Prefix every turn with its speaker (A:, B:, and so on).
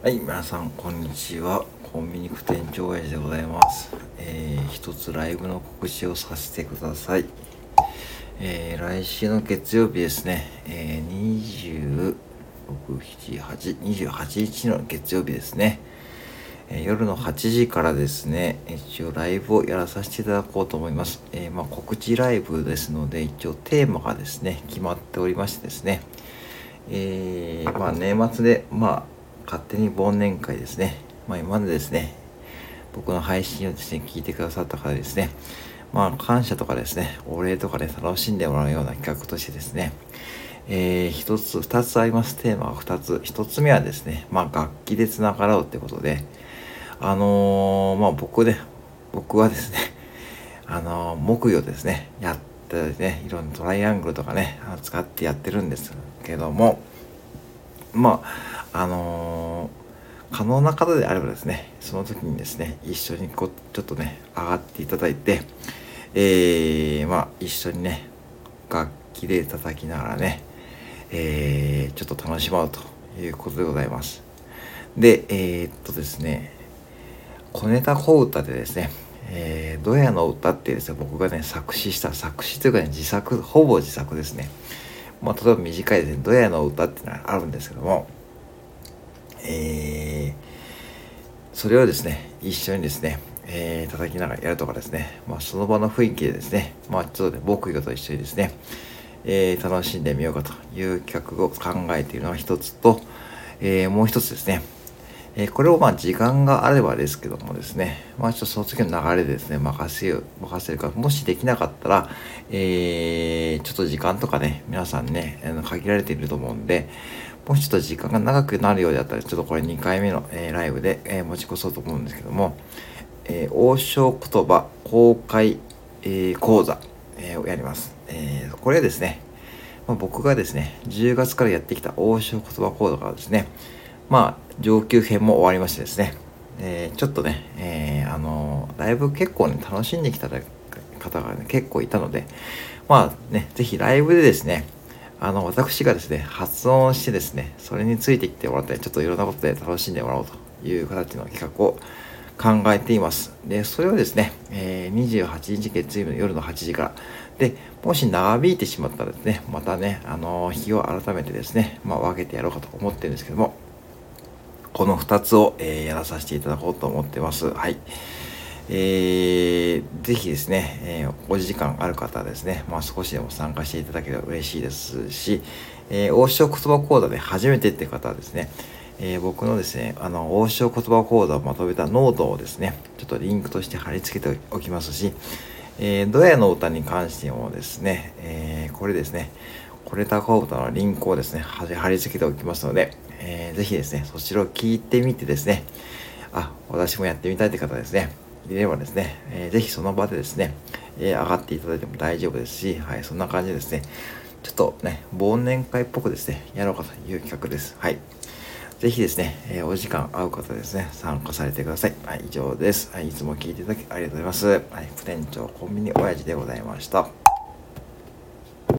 A: はい、皆さん、こんにちは。コンビニ店長親父でございます。えー、一つライブの告知をさせてください。えー、来週の月曜日ですね、えー、26、7、8、28日の月曜日ですね。えー夜の8時からですね、一応ライブをやらさせていただこうと思います。えーまあ、告知ライブですので、一応テーマがですね、決まっておりましてですね、えーまあ、年末で、まあ、勝手に忘年会ですね。まあ、今までですね、僕の配信をですね、聞いてくださった方ですね、まあ、感謝とかですね、お礼とかで楽しんでもらうような企画としてですね、えー、一つ、二つあります。テーマが二つ。一つ目はですね、まあ、楽器でつながろうってことで、あのーまあ、僕で、僕はですね、あのー木魚ですね、やってね、いろんなトライアングルとかね、使ってやってるんですけども、まあ、あのー可能な方であればですね、その時にですね、一緒にこう、ちょっとね、上がっていただいて、えー、まあ、一緒にね、楽器で叩きながらね、えー、ちょっと楽しもうということでございます。で、えー、っとですね、小ネタ小歌でですね、えー、ドヤの歌ってですね、僕がね、作詞した、作詞というかね、自作、ほぼ自作ですね。まあ、例えば短いですね、ドヤの歌っていうのがあるんですけども、えーそれをですね、一緒にですね、えー叩きながらやるとかですね、まあ、その場の雰囲気でですね、まあ、ちょっとね、木魚と一緒にですね、えー楽しんでみようかという企画を考えているのが一つと、えーもう一つですね、えーこれをまあ時間があればですけどもですね、まあちょっとその次の流れですね、任せよう、任せるか、もしできなかったら、えーちょっと時間とかね、皆さんね、あの限られていると思うんで、もしちょっと時間が長くなるようであったら、ちょっとこれ2回目の、えーライブで、えー持ち越そうと思うんですけども、えー王将言葉公開、えー講座、えーをやります。えーこれですね、まあ、僕がですね、10月からやってきた王将言葉講座からですね、まあ、上級編も終わりましてですね、えーちょっとね、えーあのライブ結構ね、楽しんできた方がね、結構いたので、まあね、ぜひライブでですね、あの、私がですね、発音してですね、それについてきてもらったり、ちょっといろんなことで楽しんでもらおうという形の企画を考えています。で、それをですね、えー28日月曜日の夜の8時から、で、もし長引いてしまったらですね、またね、あの日を改めてですね、まあ、分けてやろうかと思ってるんですけども、この2つを、えーやらさせていただこうと思ってます。はい。えー、ぜひですね、えーお時間ある方はですね、まあ、少しでも参加していただければ嬉しいですし、えー、王将言葉講座で初めてって方はですね、えー僕のですね、あの、王将言葉講座をまとめたノートをですね、ちょっとリンクとして貼り付けておきますし、えー、ドヤの歌に関してもですね、えーこれですね、これたこ歌のリンクをですね、貼り付けておきますので、えーぜひですね、そちらを聞いてみてですね、あ、私もやってみたいって方ですね、いればですね、えーぜひその場でですね、えー上がっていただいても大丈夫ですし、はい、そんな感じでですね、ちょっとね、忘年会っぽくですね、やろうかという企画です。はい。ぜひですね、えーお時間合う方ですね、参加されてください。はい、以上です。はい、いつも聞いていただきありがとうございます。はい、副店長コンビニ親父でございました。